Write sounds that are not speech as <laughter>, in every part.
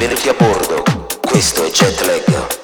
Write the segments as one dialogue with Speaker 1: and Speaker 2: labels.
Speaker 1: benvenuti a bordo. Questo è Jetlag.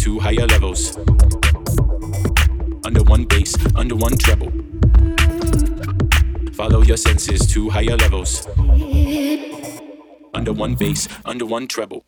Speaker 2: To higher levels. Under one bass, under one treble. Follow your senses to higher levels. Under one bass, under one treble.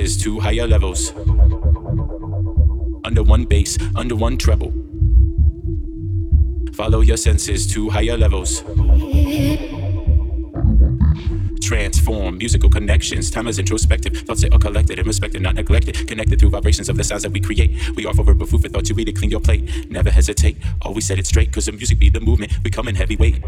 Speaker 2: Senses to higher levels. Under one bass, under one treble. Follow your senses to higher levels. Transform musical connections. Time is introspective. Thoughts that are collected and respected, not neglected. Connected through vibrations of the sounds that we create. We offer verbal food for thought to eat it, clean your plate. Never hesitate. Always set it straight. Cause the music be the movement. We come in heavyweight.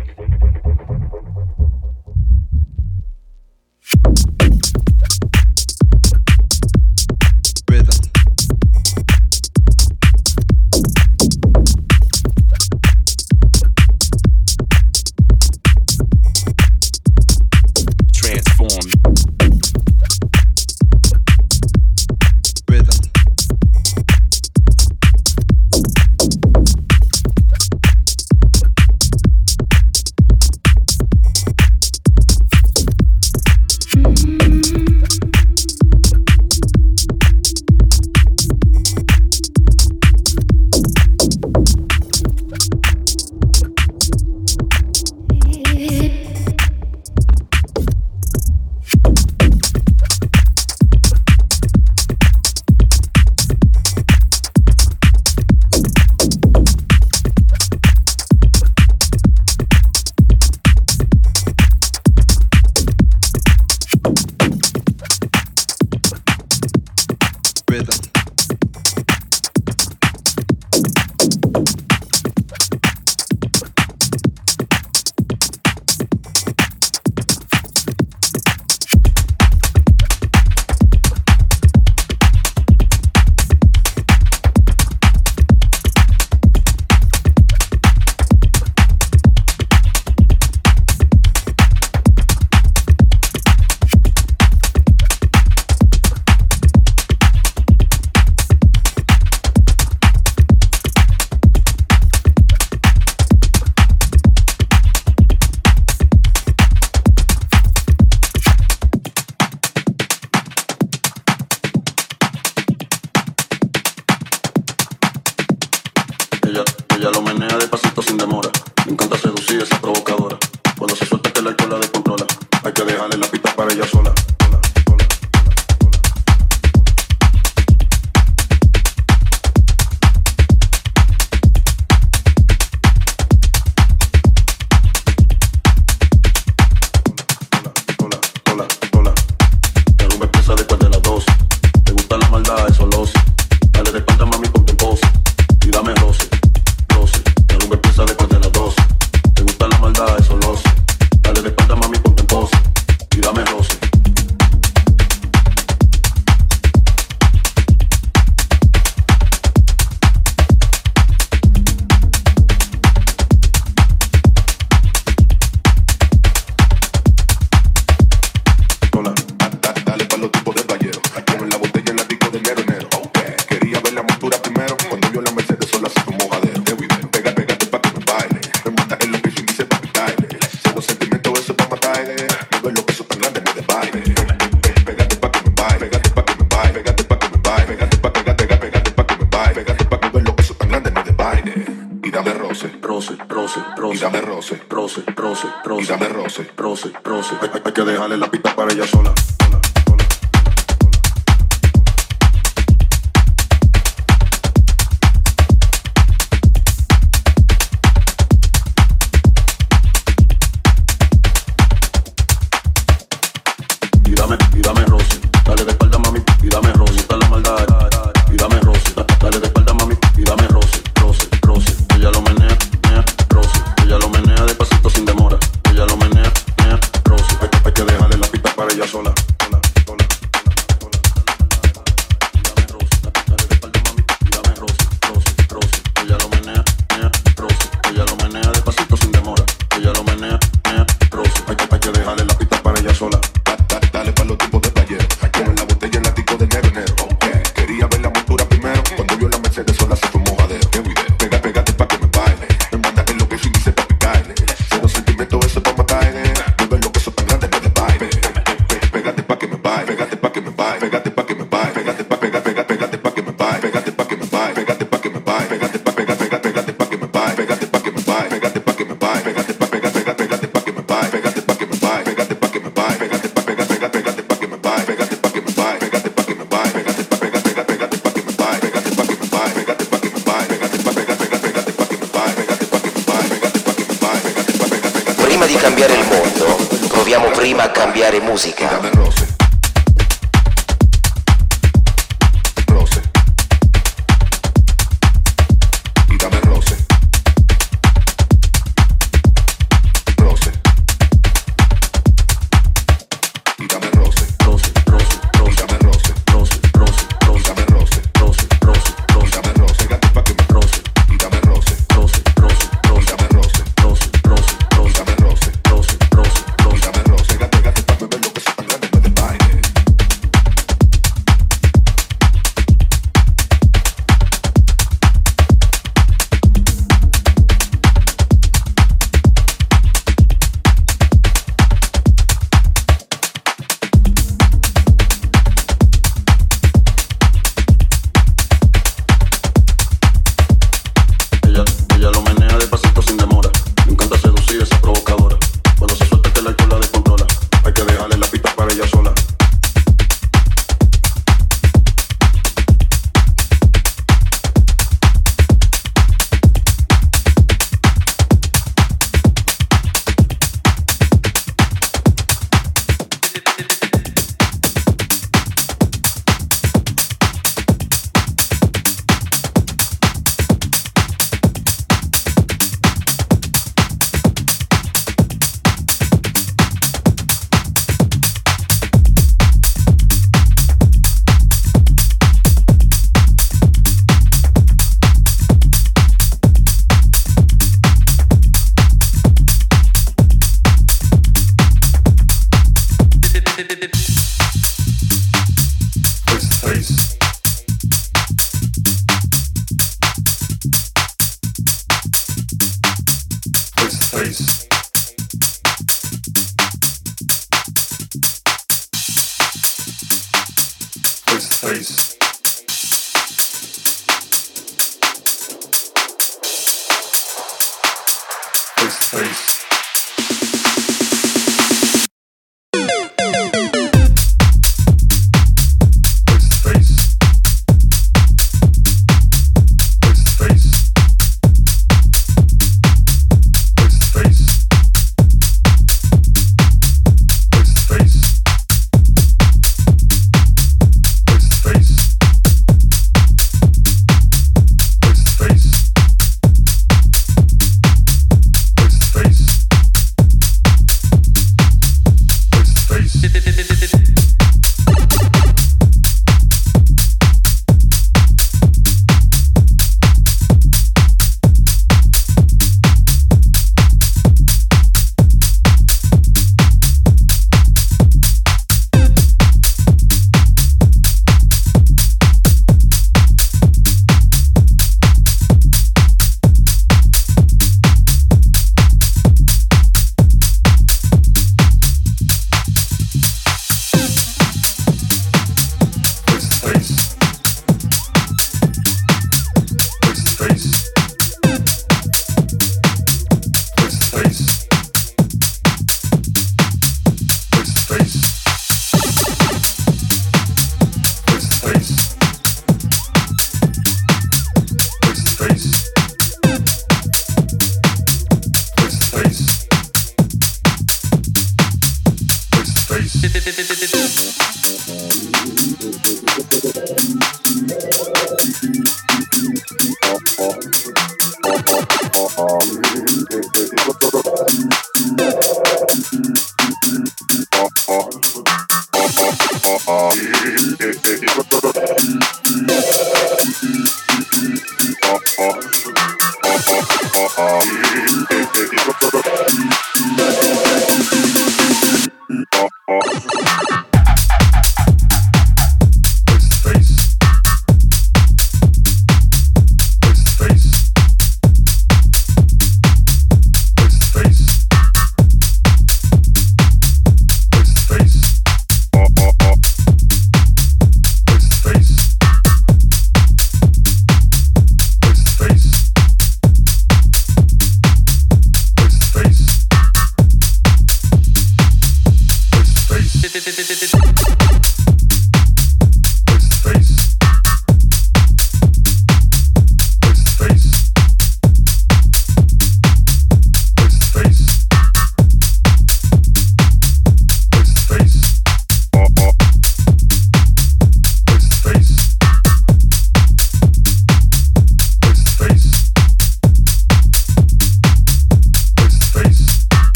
Speaker 1: cambiare
Speaker 3: musica.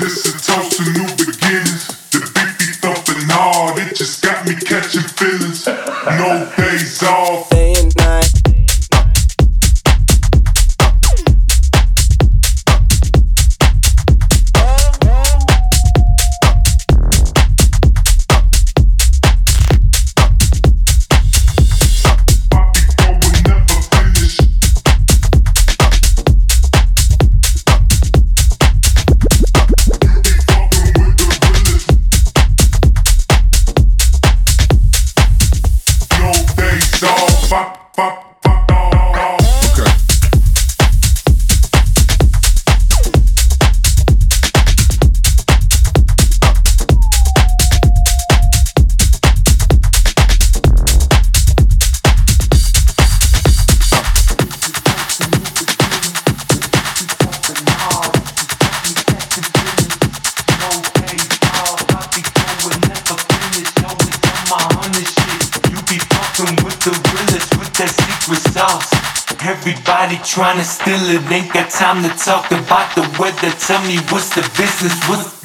Speaker 4: Trying to steal it. Ain't got time to talk about the weather. Tell me what's the business? What's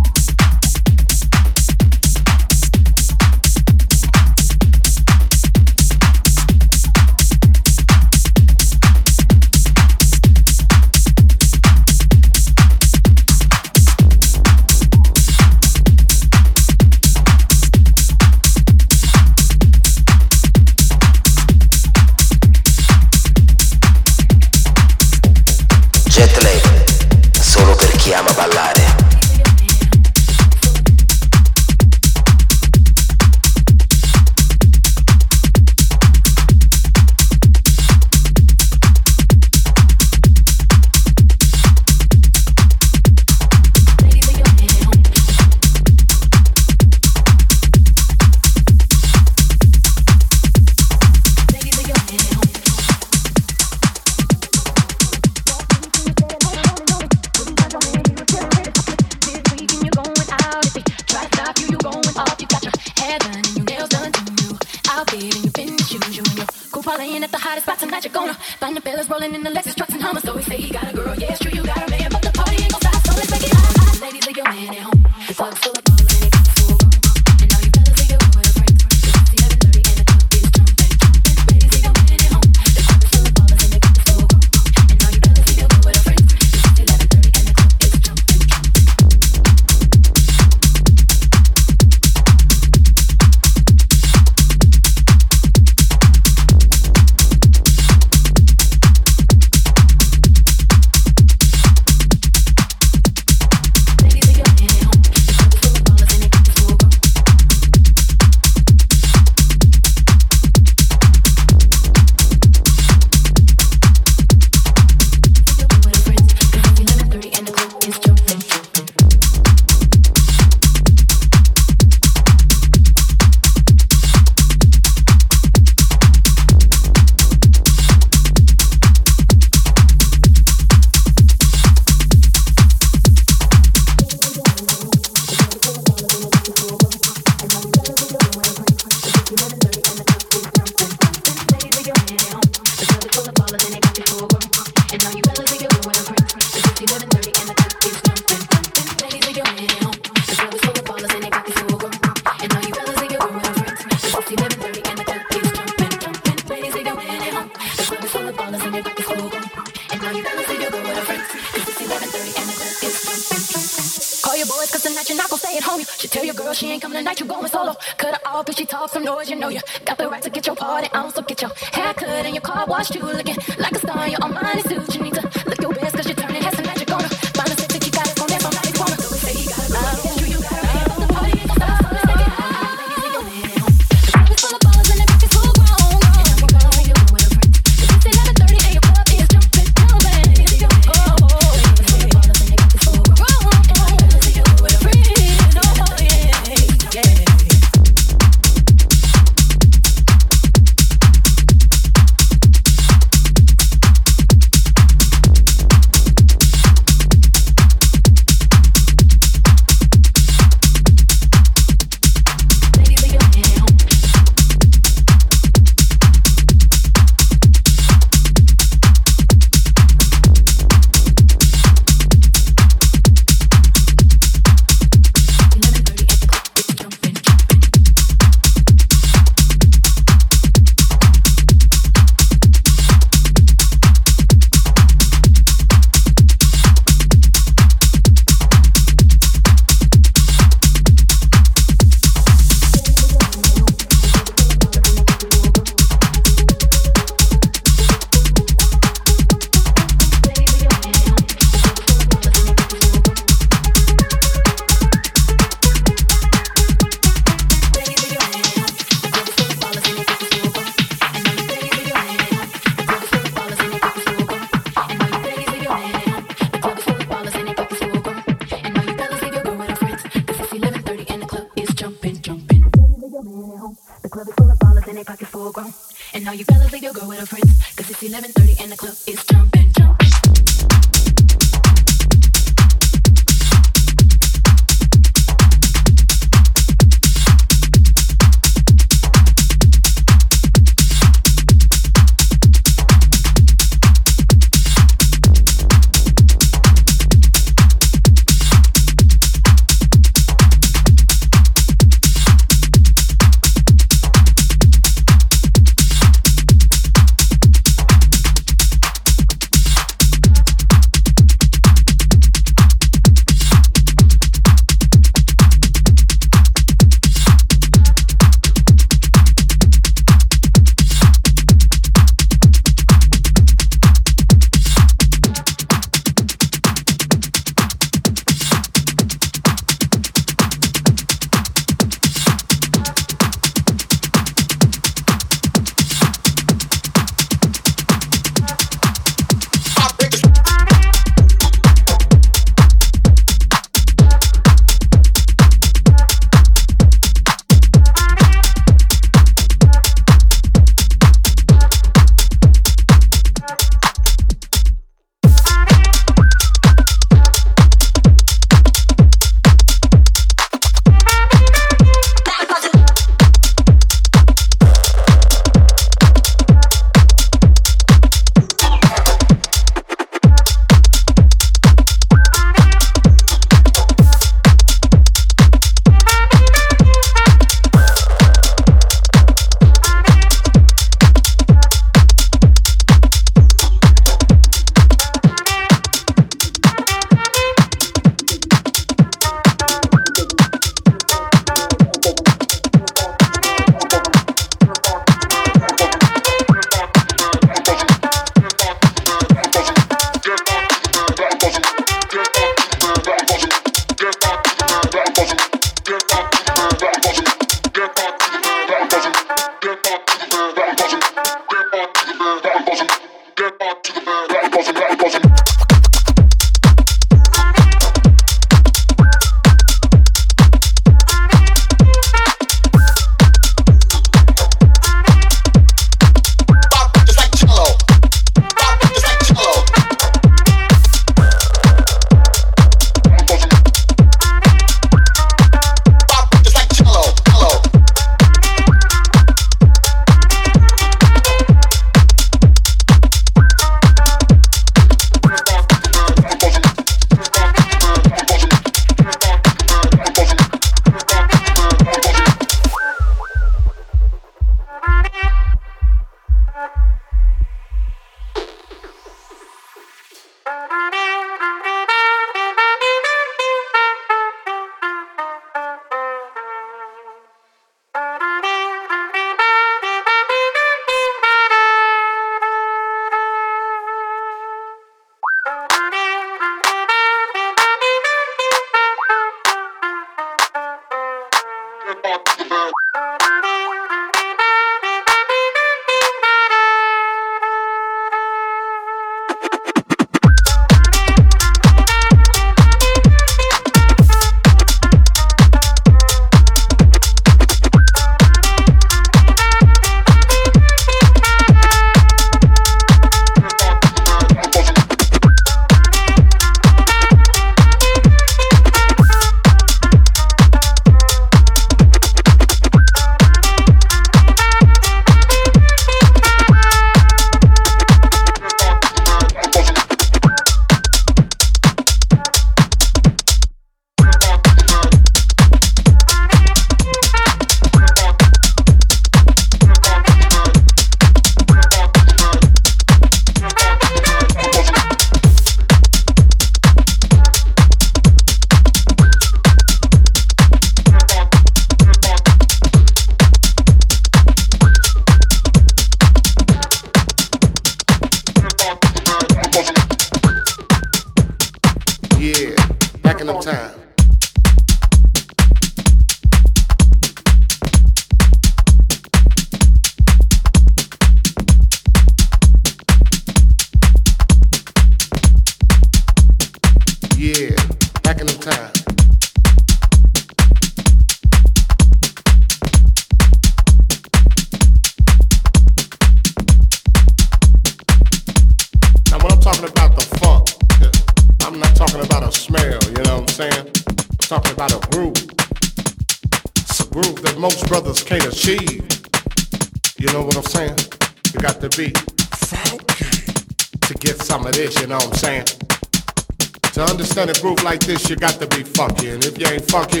Speaker 5: To a groove like this, you got to be funky. If you ain't funky,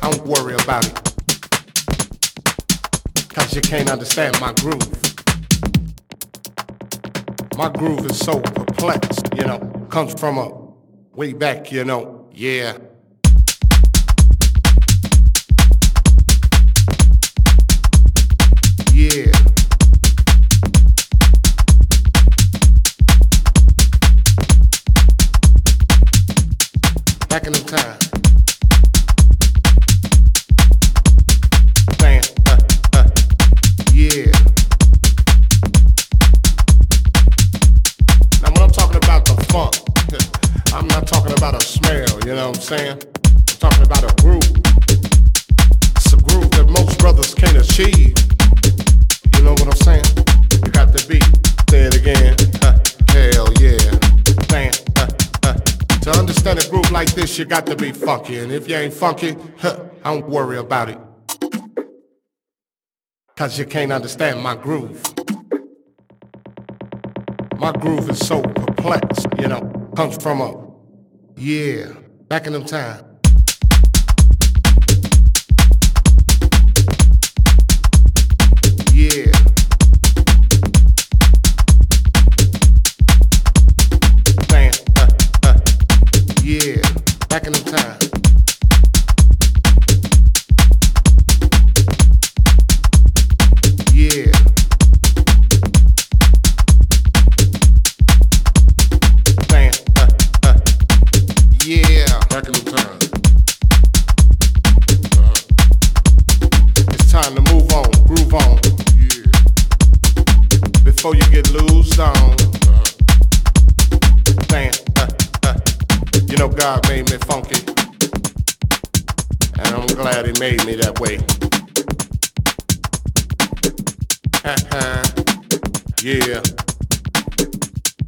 Speaker 5: I don't worry about it. Cause you can't understand my groove. My groove is so perplexed, you know, comes from a way back, you know, yeah. Yeah. Back in the time. Saying, uh, uh, yeah. Now when I'm talking about the funk, <laughs> I'm not talking about a smell, you know what I'm saying? I'm talking about a groove. It's a groove that most brothers can't achieve. You know what I'm saying? You got the beat. Say it again. Like this, you got to be funky. And if you ain't funky, huh, I don't worry about it. Cause you can't understand my groove. My groove is so perplexed, you know, comes from a, yeah, back in them time. Back in the time. He made me that way. Uh-huh. yeah.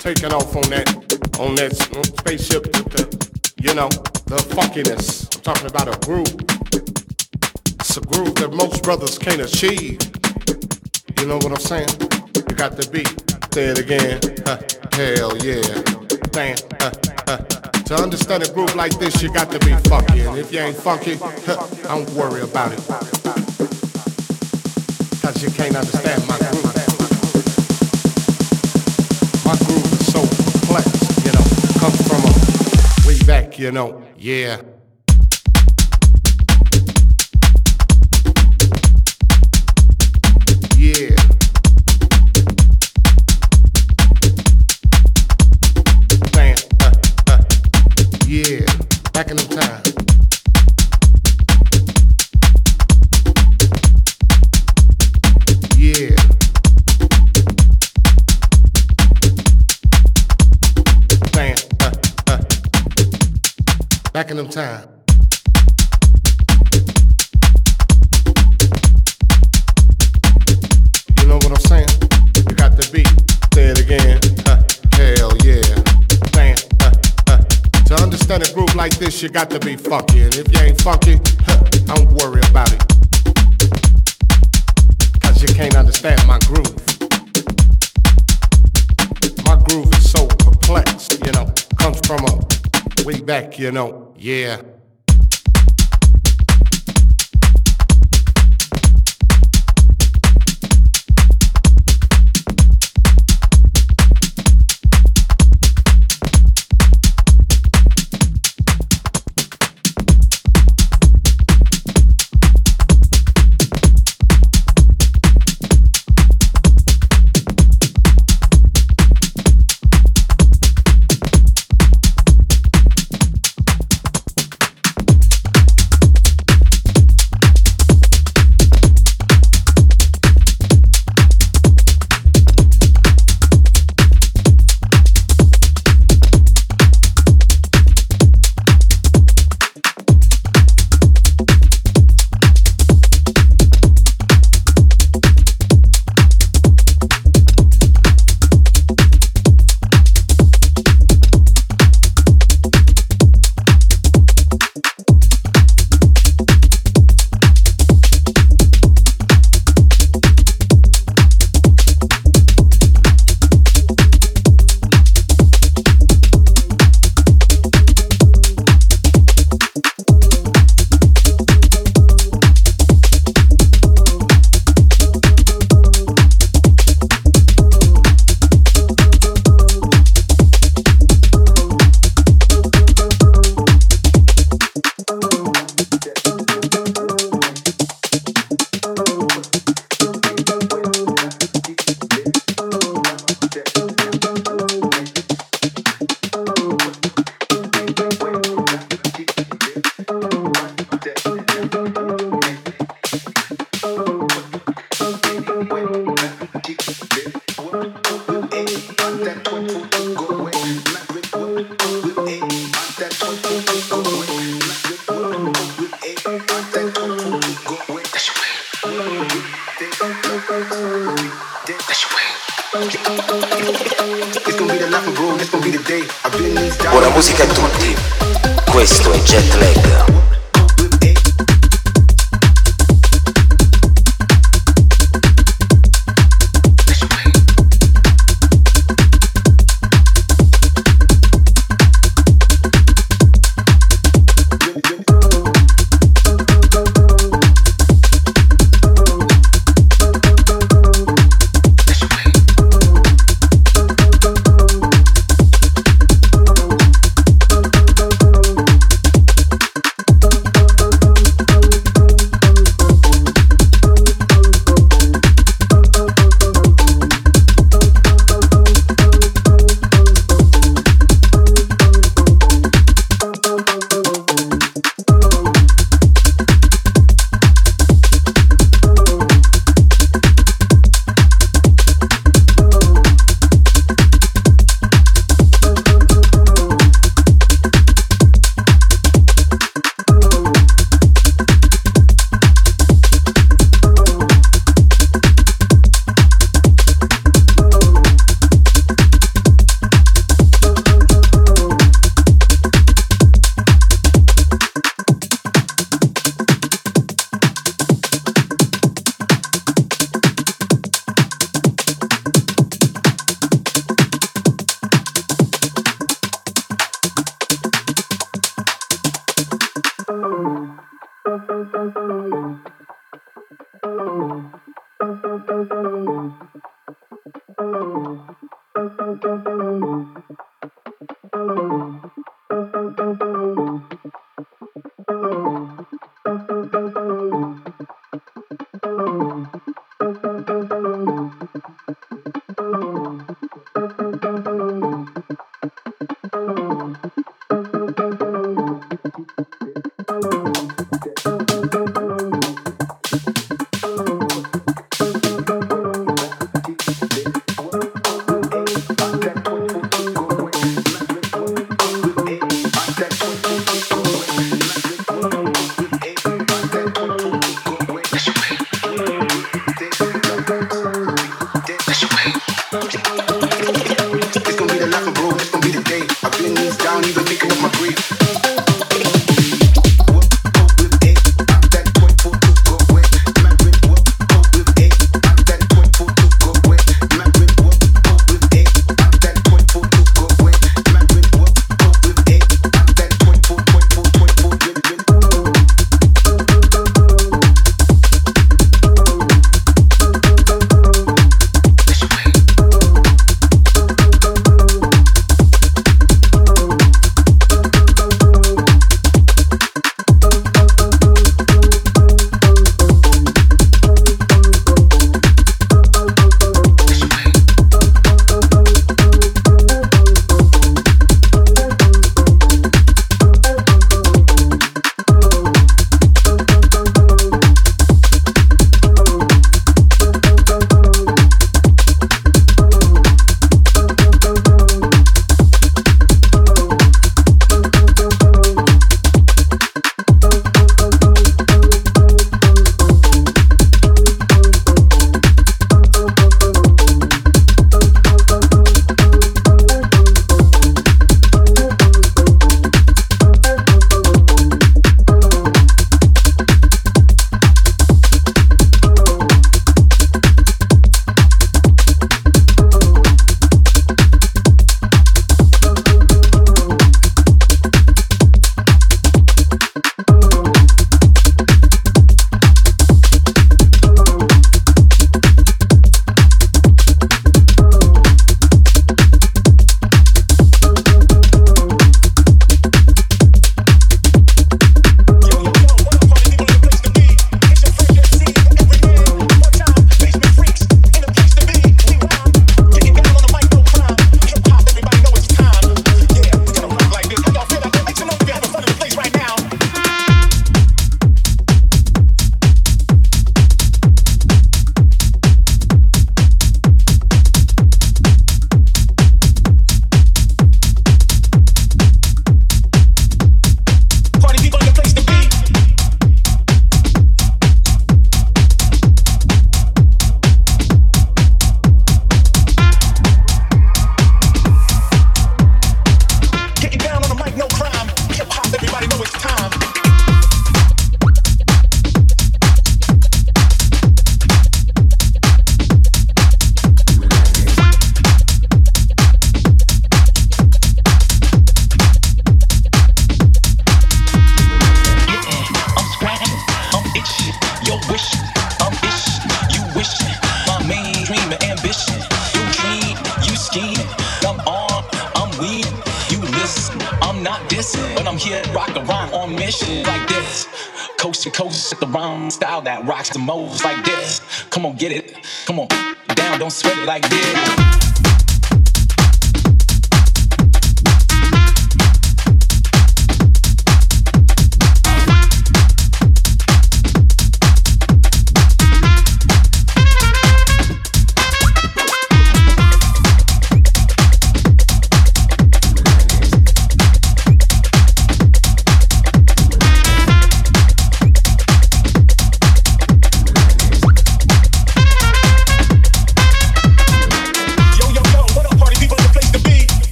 Speaker 5: Taking off on that, on that spaceship, you know, the funkiness. I'm talking about a groove. It's a groove that most brothers can't achieve. You know what I'm saying? You got the beat. Say it again. Hell yeah. Uh. To understand a groove like this, you got to be funky. And if you ain't funky, huh, don't worry about it. Cause you can't understand my groove. My groove is so complex, you know, comes from a way back, you know, yeah. Yeah. Yeah, back in the time. Yeah. Uh, uh, back in them time. You know what I'm saying? You got the beat. Say it again. Like this, you got to be funky. If you ain't funky, huh, don't worry about it. Cause you can't understand my groove. My groove is so perplexed, you know, comes from a way back, you know, yeah.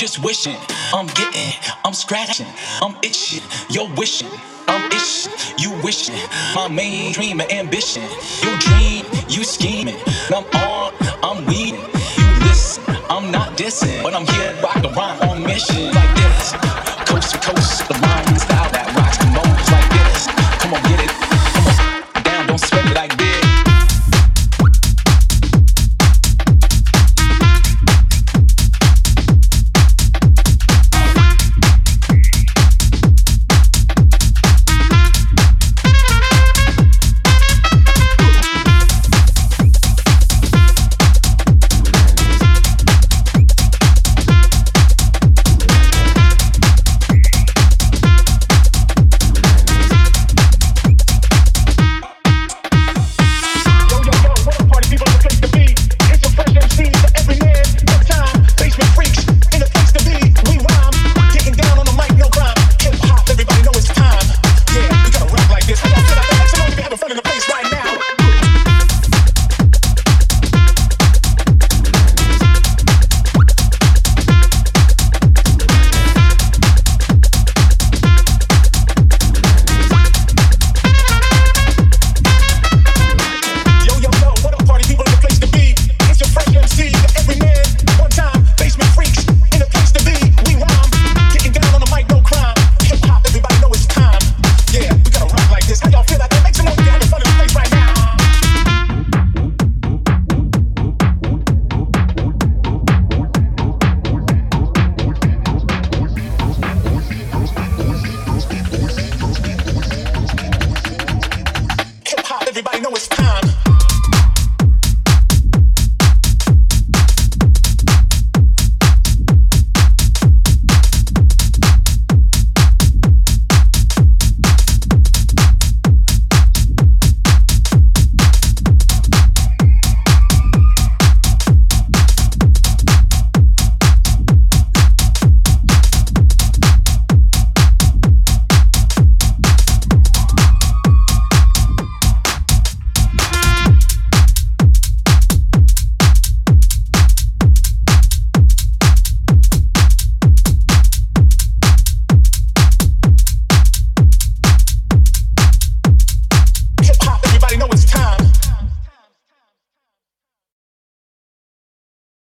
Speaker 2: just wishing. I'm getting, I'm scratching, I'm itching. You're wishing, I'm itching, you wishing. My main dream and ambition. You